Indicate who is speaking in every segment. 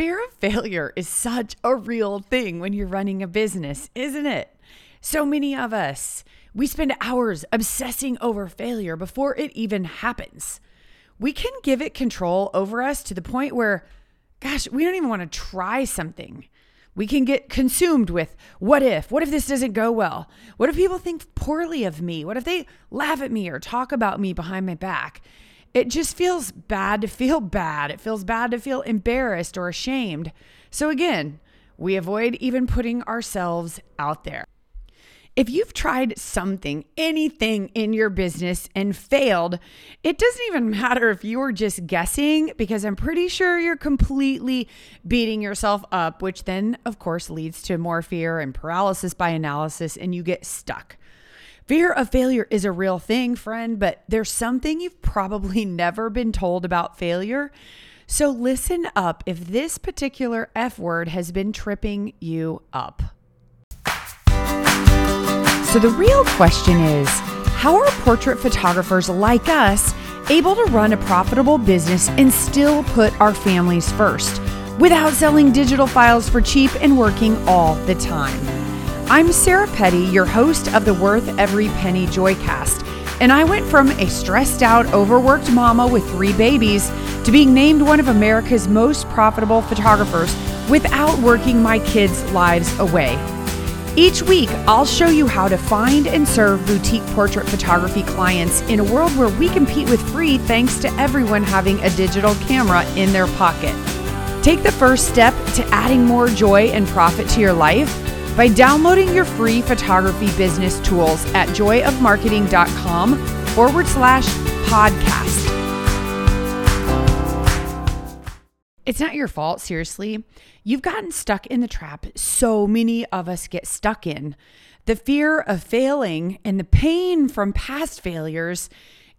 Speaker 1: Fear of failure is such a real thing when you're running a business, isn't it? So many of us, we spend hours obsessing over failure before it even happens. We can give it control over us to the point where, gosh, we don't even want to try something. We can get consumed with what if? What if this doesn't go well? What if people think poorly of me? What if they laugh at me or talk about me behind my back? It just feels bad to feel bad. It feels bad to feel embarrassed or ashamed. So, again, we avoid even putting ourselves out there. If you've tried something, anything in your business and failed, it doesn't even matter if you were just guessing because I'm pretty sure you're completely beating yourself up, which then, of course, leads to more fear and paralysis by analysis, and you get stuck. Fear of failure is a real thing, friend, but there's something you've probably never been told about failure. So listen up if this particular F word has been tripping you up. So the real question is how are portrait photographers like us able to run a profitable business and still put our families first without selling digital files for cheap and working all the time? I'm Sarah Petty, your host of the Worth Every Penny Joycast, and I went from a stressed out, overworked mama with three babies to being named one of America's most profitable photographers without working my kids' lives away. Each week, I'll show you how to find and serve boutique portrait photography clients in a world where we compete with free thanks to everyone having a digital camera in their pocket. Take the first step to adding more joy and profit to your life by downloading your free photography business tools at joyofmarketing.com forward slash podcast. It's not your fault, seriously. You've gotten stuck in the trap so many of us get stuck in. The fear of failing and the pain from past failures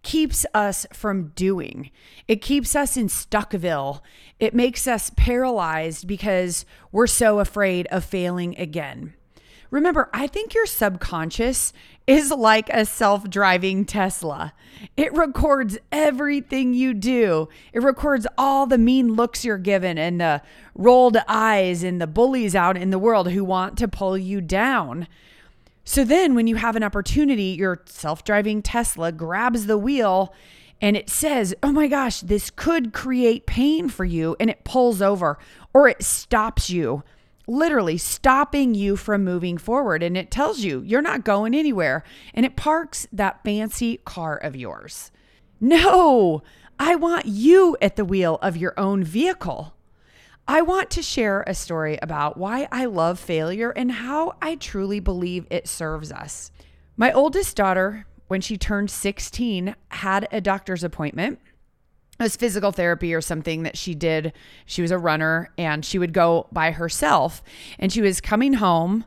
Speaker 1: keeps us from doing. It keeps us in Stuckville. It makes us paralyzed because we're so afraid of failing again. Remember, I think your subconscious is like a self driving Tesla. It records everything you do, it records all the mean looks you're given and the rolled eyes and the bullies out in the world who want to pull you down. So then, when you have an opportunity, your self driving Tesla grabs the wheel and it says, Oh my gosh, this could create pain for you. And it pulls over or it stops you, literally stopping you from moving forward. And it tells you you're not going anywhere. And it parks that fancy car of yours. No, I want you at the wheel of your own vehicle. I want to share a story about why I love failure and how I truly believe it serves us. My oldest daughter, when she turned 16, had a doctor's appointment. It was physical therapy or something that she did. She was a runner and she would go by herself. And she was coming home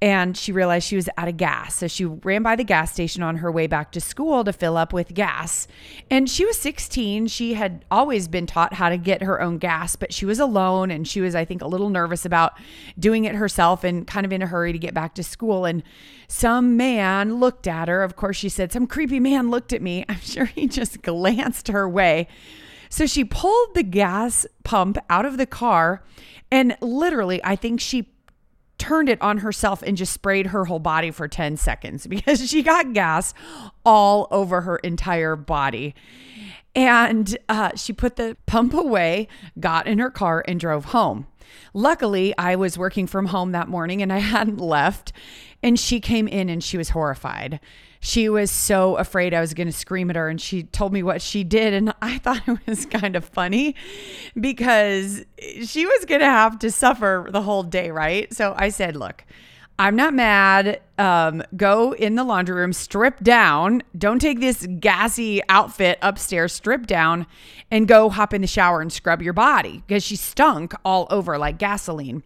Speaker 1: and she realized she was out of gas. So she ran by the gas station on her way back to school to fill up with gas. And she was 16. She had always been taught how to get her own gas, but she was alone and she was, I think, a little nervous about doing it herself and kind of in a hurry to get back to school. And some man looked at her. Of course, she said, Some creepy man looked at me. I'm sure he just glanced her way. So she pulled the gas pump out of the car and literally, I think she turned it on herself and just sprayed her whole body for 10 seconds because she got gas all over her entire body. And uh, she put the pump away, got in her car, and drove home. Luckily, I was working from home that morning and I hadn't left. And she came in and she was horrified she was so afraid I was going to scream at her and she told me what she did and I thought it was kind of funny because she was going to have to suffer the whole day, right? So I said, "Look, I'm not mad. Um, go in the laundry room, strip down. Don't take this gassy outfit upstairs, strip down, and go hop in the shower and scrub your body because she stunk all over like gasoline.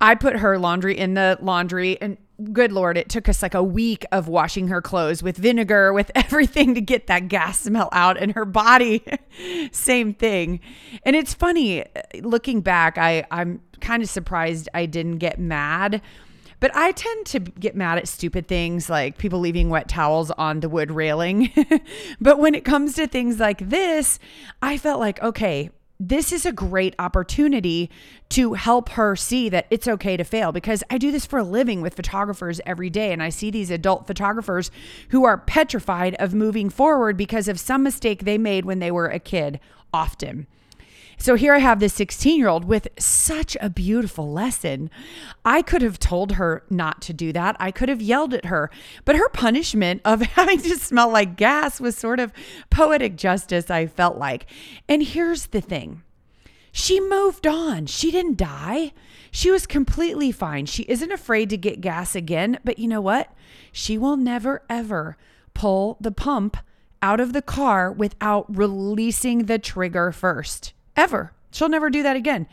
Speaker 1: I put her laundry in the laundry and good lord it took us like a week of washing her clothes with vinegar with everything to get that gas smell out and her body. Same thing. And it's funny uh, looking back i i'm kind of surprised i didn't get mad. But I tend to get mad at stupid things like people leaving wet towels on the wood railing. but when it comes to things like this, I felt like, okay, this is a great opportunity to help her see that it's okay to fail because I do this for a living with photographers every day. And I see these adult photographers who are petrified of moving forward because of some mistake they made when they were a kid, often. So here I have this 16 year old with such a beautiful lesson. I could have told her not to do that. I could have yelled at her, but her punishment of having to smell like gas was sort of poetic justice, I felt like. And here's the thing she moved on. She didn't die. She was completely fine. She isn't afraid to get gas again, but you know what? She will never, ever pull the pump out of the car without releasing the trigger first ever. She'll never do that again.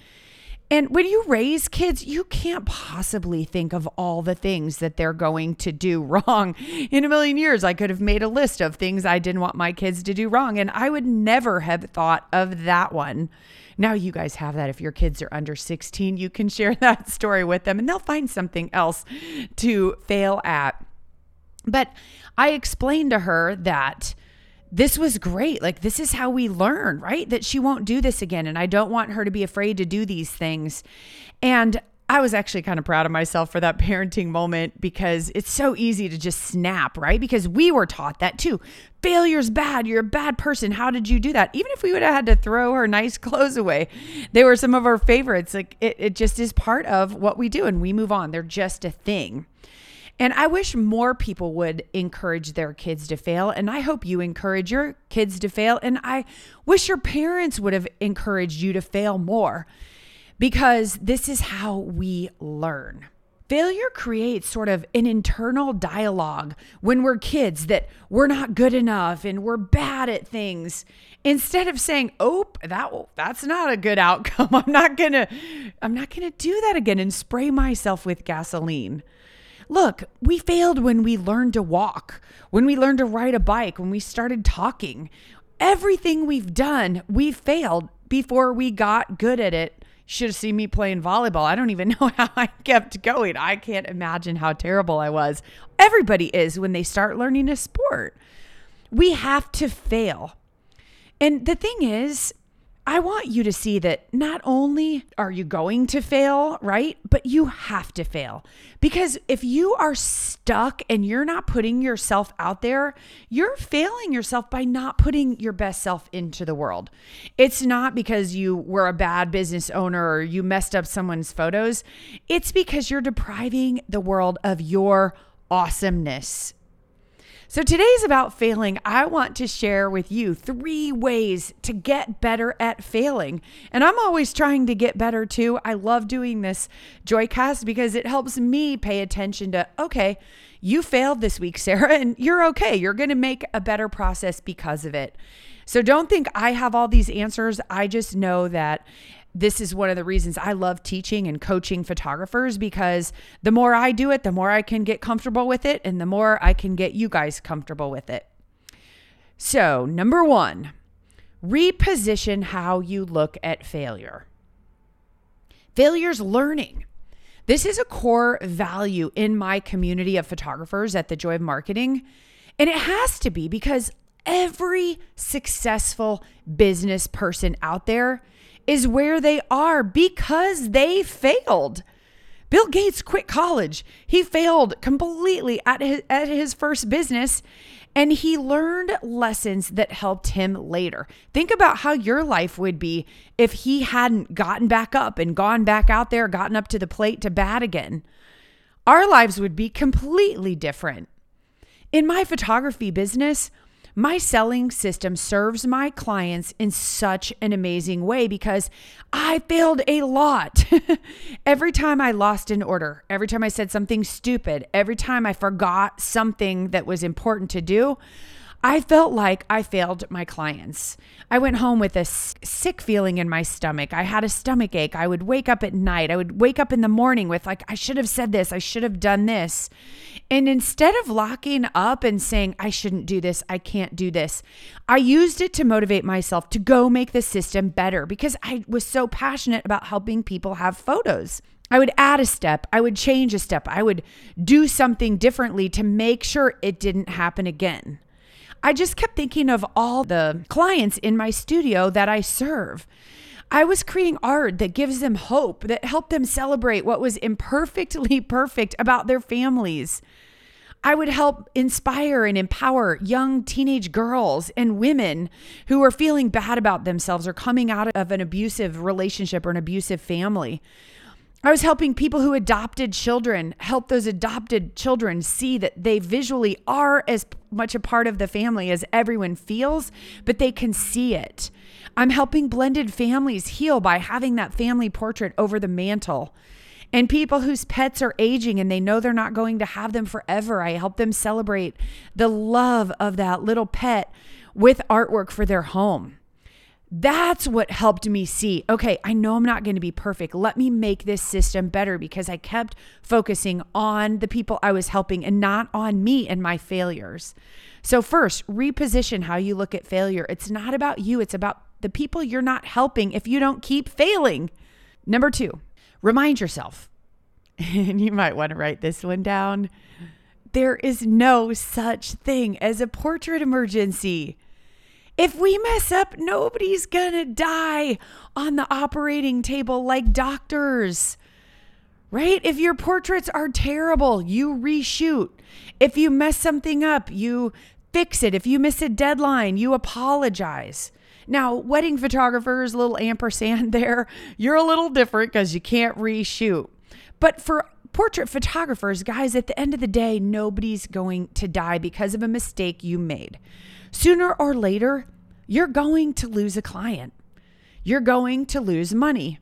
Speaker 1: And when you raise kids, you can't possibly think of all the things that they're going to do wrong. In a million years, I could have made a list of things I didn't want my kids to do wrong, and I would never have thought of that one. Now, you guys have that. If your kids are under 16, you can share that story with them and they'll find something else to fail at. But I explained to her that this was great. Like, this is how we learn, right? That she won't do this again. And I don't want her to be afraid to do these things. And I was actually kind of proud of myself for that parenting moment because it's so easy to just snap, right? Because we were taught that too. Failure's bad. You're a bad person. How did you do that? Even if we would have had to throw her nice clothes away, they were some of our favorites. Like it, it just is part of what we do and we move on. They're just a thing. And I wish more people would encourage their kids to fail. And I hope you encourage your kids to fail. And I wish your parents would have encouraged you to fail more because this is how we learn. Failure creates sort of an internal dialogue when we're kids that we're not good enough and we're bad at things. Instead of saying, "Oh, that that's not a good outcome. I'm not going to I'm not going to do that again and spray myself with gasoline." Look, we failed when we learned to walk, when we learned to ride a bike, when we started talking. Everything we've done, we failed before we got good at it. Should have seen me playing volleyball. I don't even know how I kept going. I can't imagine how terrible I was. Everybody is when they start learning a sport. We have to fail. And the thing is, I want you to see that not only are you going to fail, right? But you have to fail. Because if you are stuck and you're not putting yourself out there, you're failing yourself by not putting your best self into the world. It's not because you were a bad business owner or you messed up someone's photos, it's because you're depriving the world of your awesomeness so today's about failing. I want to share with you three ways to get better at failing. And I'm always trying to get better too. I love doing this Joycast because it helps me pay attention to, okay, you failed this week, Sarah, and you're okay. You're going to make a better process because of it. So don't think I have all these answers. I just know that this is one of the reasons I love teaching and coaching photographers because the more I do it, the more I can get comfortable with it and the more I can get you guys comfortable with it. So, number one, reposition how you look at failure. Failure's learning. This is a core value in my community of photographers at the Joy of Marketing. And it has to be because every successful business person out there is where they are because they failed. Bill Gates quit college. He failed completely at his, at his first business and he learned lessons that helped him later. Think about how your life would be if he hadn't gotten back up and gone back out there, gotten up to the plate to bat again. Our lives would be completely different. In my photography business, my selling system serves my clients in such an amazing way because I failed a lot. every time I lost an order, every time I said something stupid, every time I forgot something that was important to do, I felt like I failed my clients. I went home with a sick feeling in my stomach. I had a stomach ache. I would wake up at night. I would wake up in the morning with, like, I should have said this. I should have done this. And instead of locking up and saying, I shouldn't do this, I can't do this, I used it to motivate myself to go make the system better because I was so passionate about helping people have photos. I would add a step, I would change a step, I would do something differently to make sure it didn't happen again. I just kept thinking of all the clients in my studio that I serve. I was creating art that gives them hope, that helped them celebrate what was imperfectly perfect about their families. I would help inspire and empower young teenage girls and women who are feeling bad about themselves or coming out of an abusive relationship or an abusive family. I was helping people who adopted children help those adopted children see that they visually are as much a part of the family as everyone feels, but they can see it. I'm helping blended families heal by having that family portrait over the mantle and people whose pets are aging and they know they're not going to have them forever. I help them celebrate the love of that little pet with artwork for their home. That's what helped me see okay, I know I'm not going to be perfect. Let me make this system better because I kept focusing on the people I was helping and not on me and my failures. So, first, reposition how you look at failure. It's not about you, it's about the people you're not helping if you don't keep failing. Number two, Remind yourself, and you might want to write this one down there is no such thing as a portrait emergency. If we mess up, nobody's gonna die on the operating table like doctors. Right? If your portraits are terrible, you reshoot. If you mess something up, you fix it. If you miss a deadline, you apologize. Now, wedding photographers, little ampersand there, you're a little different because you can't reshoot. But for portrait photographers, guys, at the end of the day, nobody's going to die because of a mistake you made. Sooner or later, you're going to lose a client. You're going to lose money.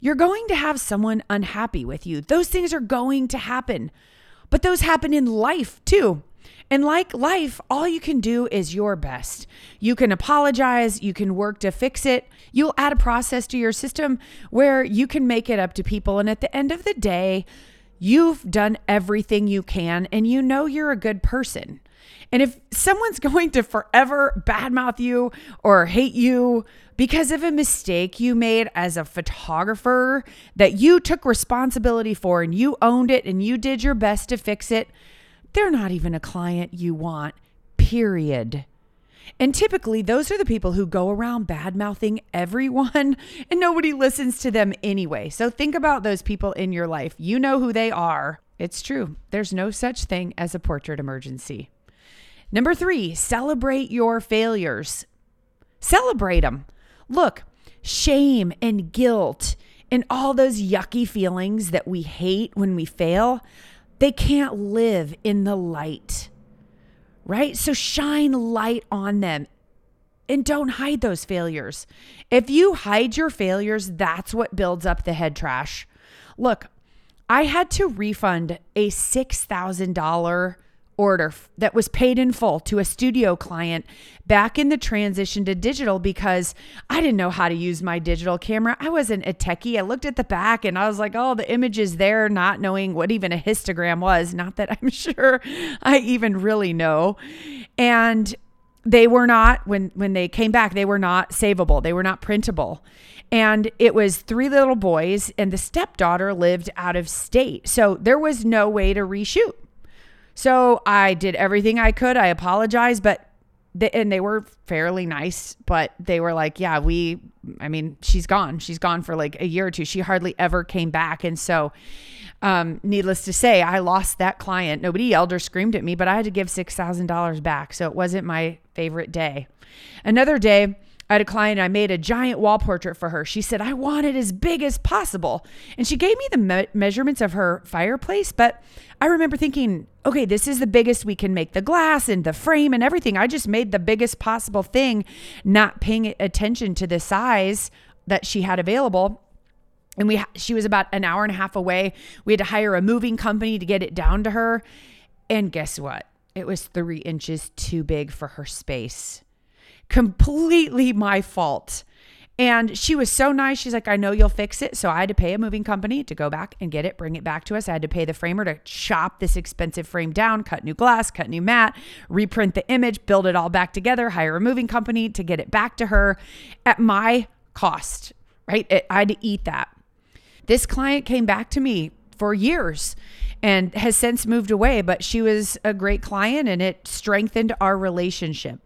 Speaker 1: You're going to have someone unhappy with you. Those things are going to happen. But those happen in life too. And like life, all you can do is your best. You can apologize, you can work to fix it. You'll add a process to your system where you can make it up to people. And at the end of the day, you've done everything you can and you know you're a good person. And if someone's going to forever badmouth you or hate you because of a mistake you made as a photographer that you took responsibility for and you owned it and you did your best to fix it, they're not even a client you want, period. And typically, those are the people who go around bad mouthing everyone and nobody listens to them anyway. So think about those people in your life. You know who they are. It's true. There's no such thing as a portrait emergency. Number three, celebrate your failures. Celebrate them. Look, shame and guilt and all those yucky feelings that we hate when we fail, they can't live in the light, right? So shine light on them and don't hide those failures. If you hide your failures, that's what builds up the head trash. Look, I had to refund a $6,000 order that was paid in full to a studio client back in the transition to digital because I didn't know how to use my digital camera. I wasn't a techie. I looked at the back and I was like, oh, the image is there, not knowing what even a histogram was. Not that I'm sure I even really know. And they were not when when they came back they were not savable they were not printable and it was three little boys and the stepdaughter lived out of state so there was no way to reshoot so I did everything I could. I apologized, but they, and they were fairly nice, but they were like, yeah, we, I mean, she's gone. She's gone for like a year or two. She hardly ever came back. And so, um, needless to say, I lost that client. Nobody yelled or screamed at me, but I had to give $6,000 back. So it wasn't my favorite day. Another day, I had a client, I made a giant wall portrait for her. She said, I want it as big as possible. And she gave me the me- measurements of her fireplace. But I remember thinking, okay, this is the biggest we can make the glass and the frame and everything. I just made the biggest possible thing, not paying attention to the size that she had available and we she was about an hour and a half away we had to hire a moving company to get it down to her and guess what it was three inches too big for her space completely my fault. And she was so nice. She's like, I know you'll fix it. So I had to pay a moving company to go back and get it, bring it back to us. I had to pay the framer to chop this expensive frame down, cut new glass, cut new mat, reprint the image, build it all back together, hire a moving company to get it back to her at my cost, right? It, I had to eat that. This client came back to me for years and has since moved away, but she was a great client and it strengthened our relationship.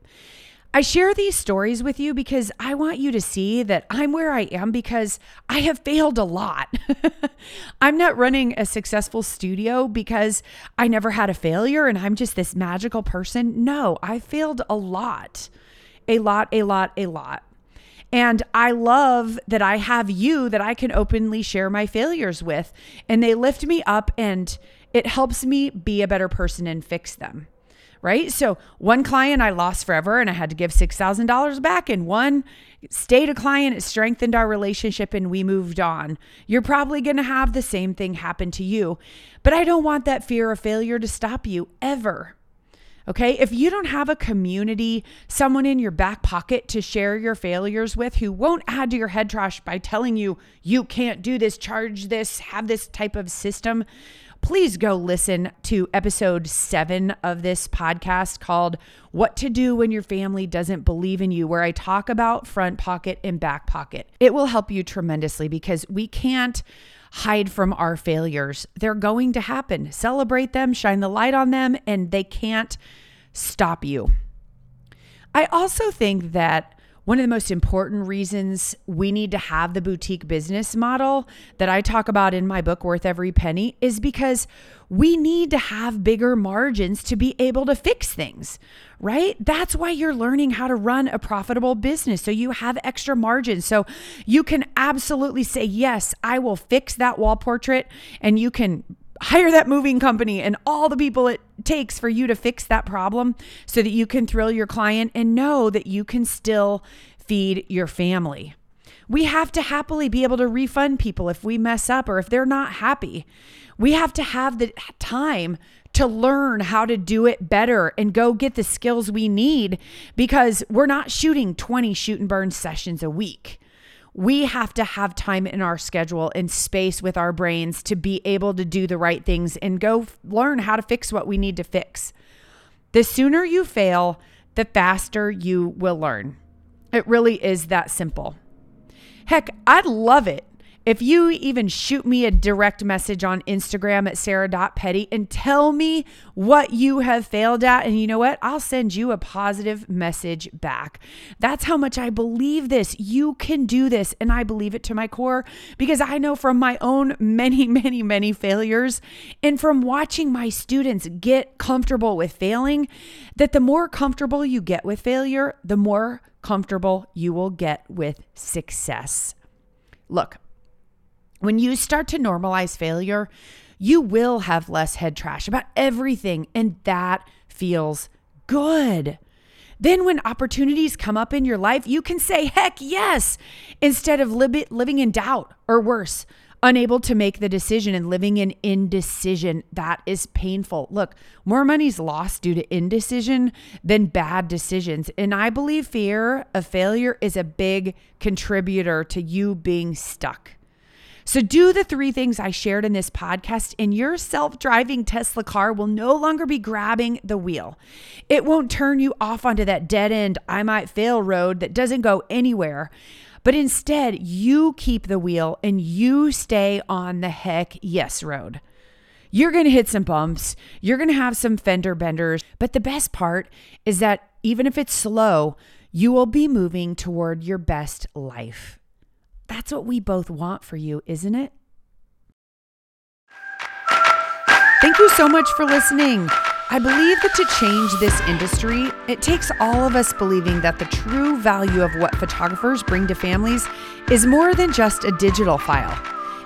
Speaker 1: I share these stories with you because I want you to see that I'm where I am because I have failed a lot. I'm not running a successful studio because I never had a failure and I'm just this magical person. No, I failed a lot. A lot, a lot, a lot. And I love that I have you that I can openly share my failures with. And they lift me up and it helps me be a better person and fix them right? So one client I lost forever and I had to give $6,000 back, and one stayed a client. It strengthened our relationship and we moved on. You're probably going to have the same thing happen to you, but I don't want that fear of failure to stop you ever. Okay. If you don't have a community, someone in your back pocket to share your failures with who won't add to your head trash by telling you you can't do this, charge this, have this type of system, please go listen to episode seven of this podcast called What to Do When Your Family Doesn't Believe in You, where I talk about front pocket and back pocket. It will help you tremendously because we can't hide from our failures. They're going to happen. Celebrate them, shine the light on them, and they can't stop you. I also think that one of the most important reasons we need to have the boutique business model that I talk about in my book, Worth Every Penny, is because we need to have bigger margins to be able to fix things, right? That's why you're learning how to run a profitable business. So you have extra margins. So you can absolutely say, Yes, I will fix that wall portrait, and you can hire that moving company and all the people it takes for you to fix that problem so that you can thrill your client and know that you can still feed your family. We have to happily be able to refund people if we mess up or if they're not happy. We have to have the time to learn how to do it better and go get the skills we need because we're not shooting 20 shoot and burn sessions a week we have to have time in our schedule and space with our brains to be able to do the right things and go learn how to fix what we need to fix. The sooner you fail, the faster you will learn. It really is that simple. Heck, I'd love it if you even shoot me a direct message on Instagram at sarah.petty and tell me what you have failed at, and you know what? I'll send you a positive message back. That's how much I believe this. You can do this. And I believe it to my core because I know from my own many, many, many failures and from watching my students get comfortable with failing that the more comfortable you get with failure, the more comfortable you will get with success. Look, when you start to normalize failure, you will have less head trash about everything, and that feels good. Then, when opportunities come up in your life, you can say, heck yes, instead of li- living in doubt or worse, unable to make the decision and living in indecision. That is painful. Look, more money's lost due to indecision than bad decisions. And I believe fear of failure is a big contributor to you being stuck. So, do the three things I shared in this podcast, and your self driving Tesla car will no longer be grabbing the wheel. It won't turn you off onto that dead end, I might fail road that doesn't go anywhere. But instead, you keep the wheel and you stay on the heck yes road. You're going to hit some bumps. You're going to have some fender benders. But the best part is that even if it's slow, you will be moving toward your best life. That's what we both want for you, isn't it? Thank you so much for listening. I believe that to change this industry, it takes all of us believing that the true value of what photographers bring to families is more than just a digital file.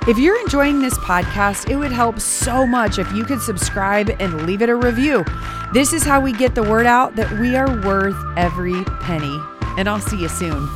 Speaker 1: If you're enjoying this podcast, it would help so much if you could subscribe and leave it a review. This is how we get the word out that we are worth every penny. And I'll see you soon.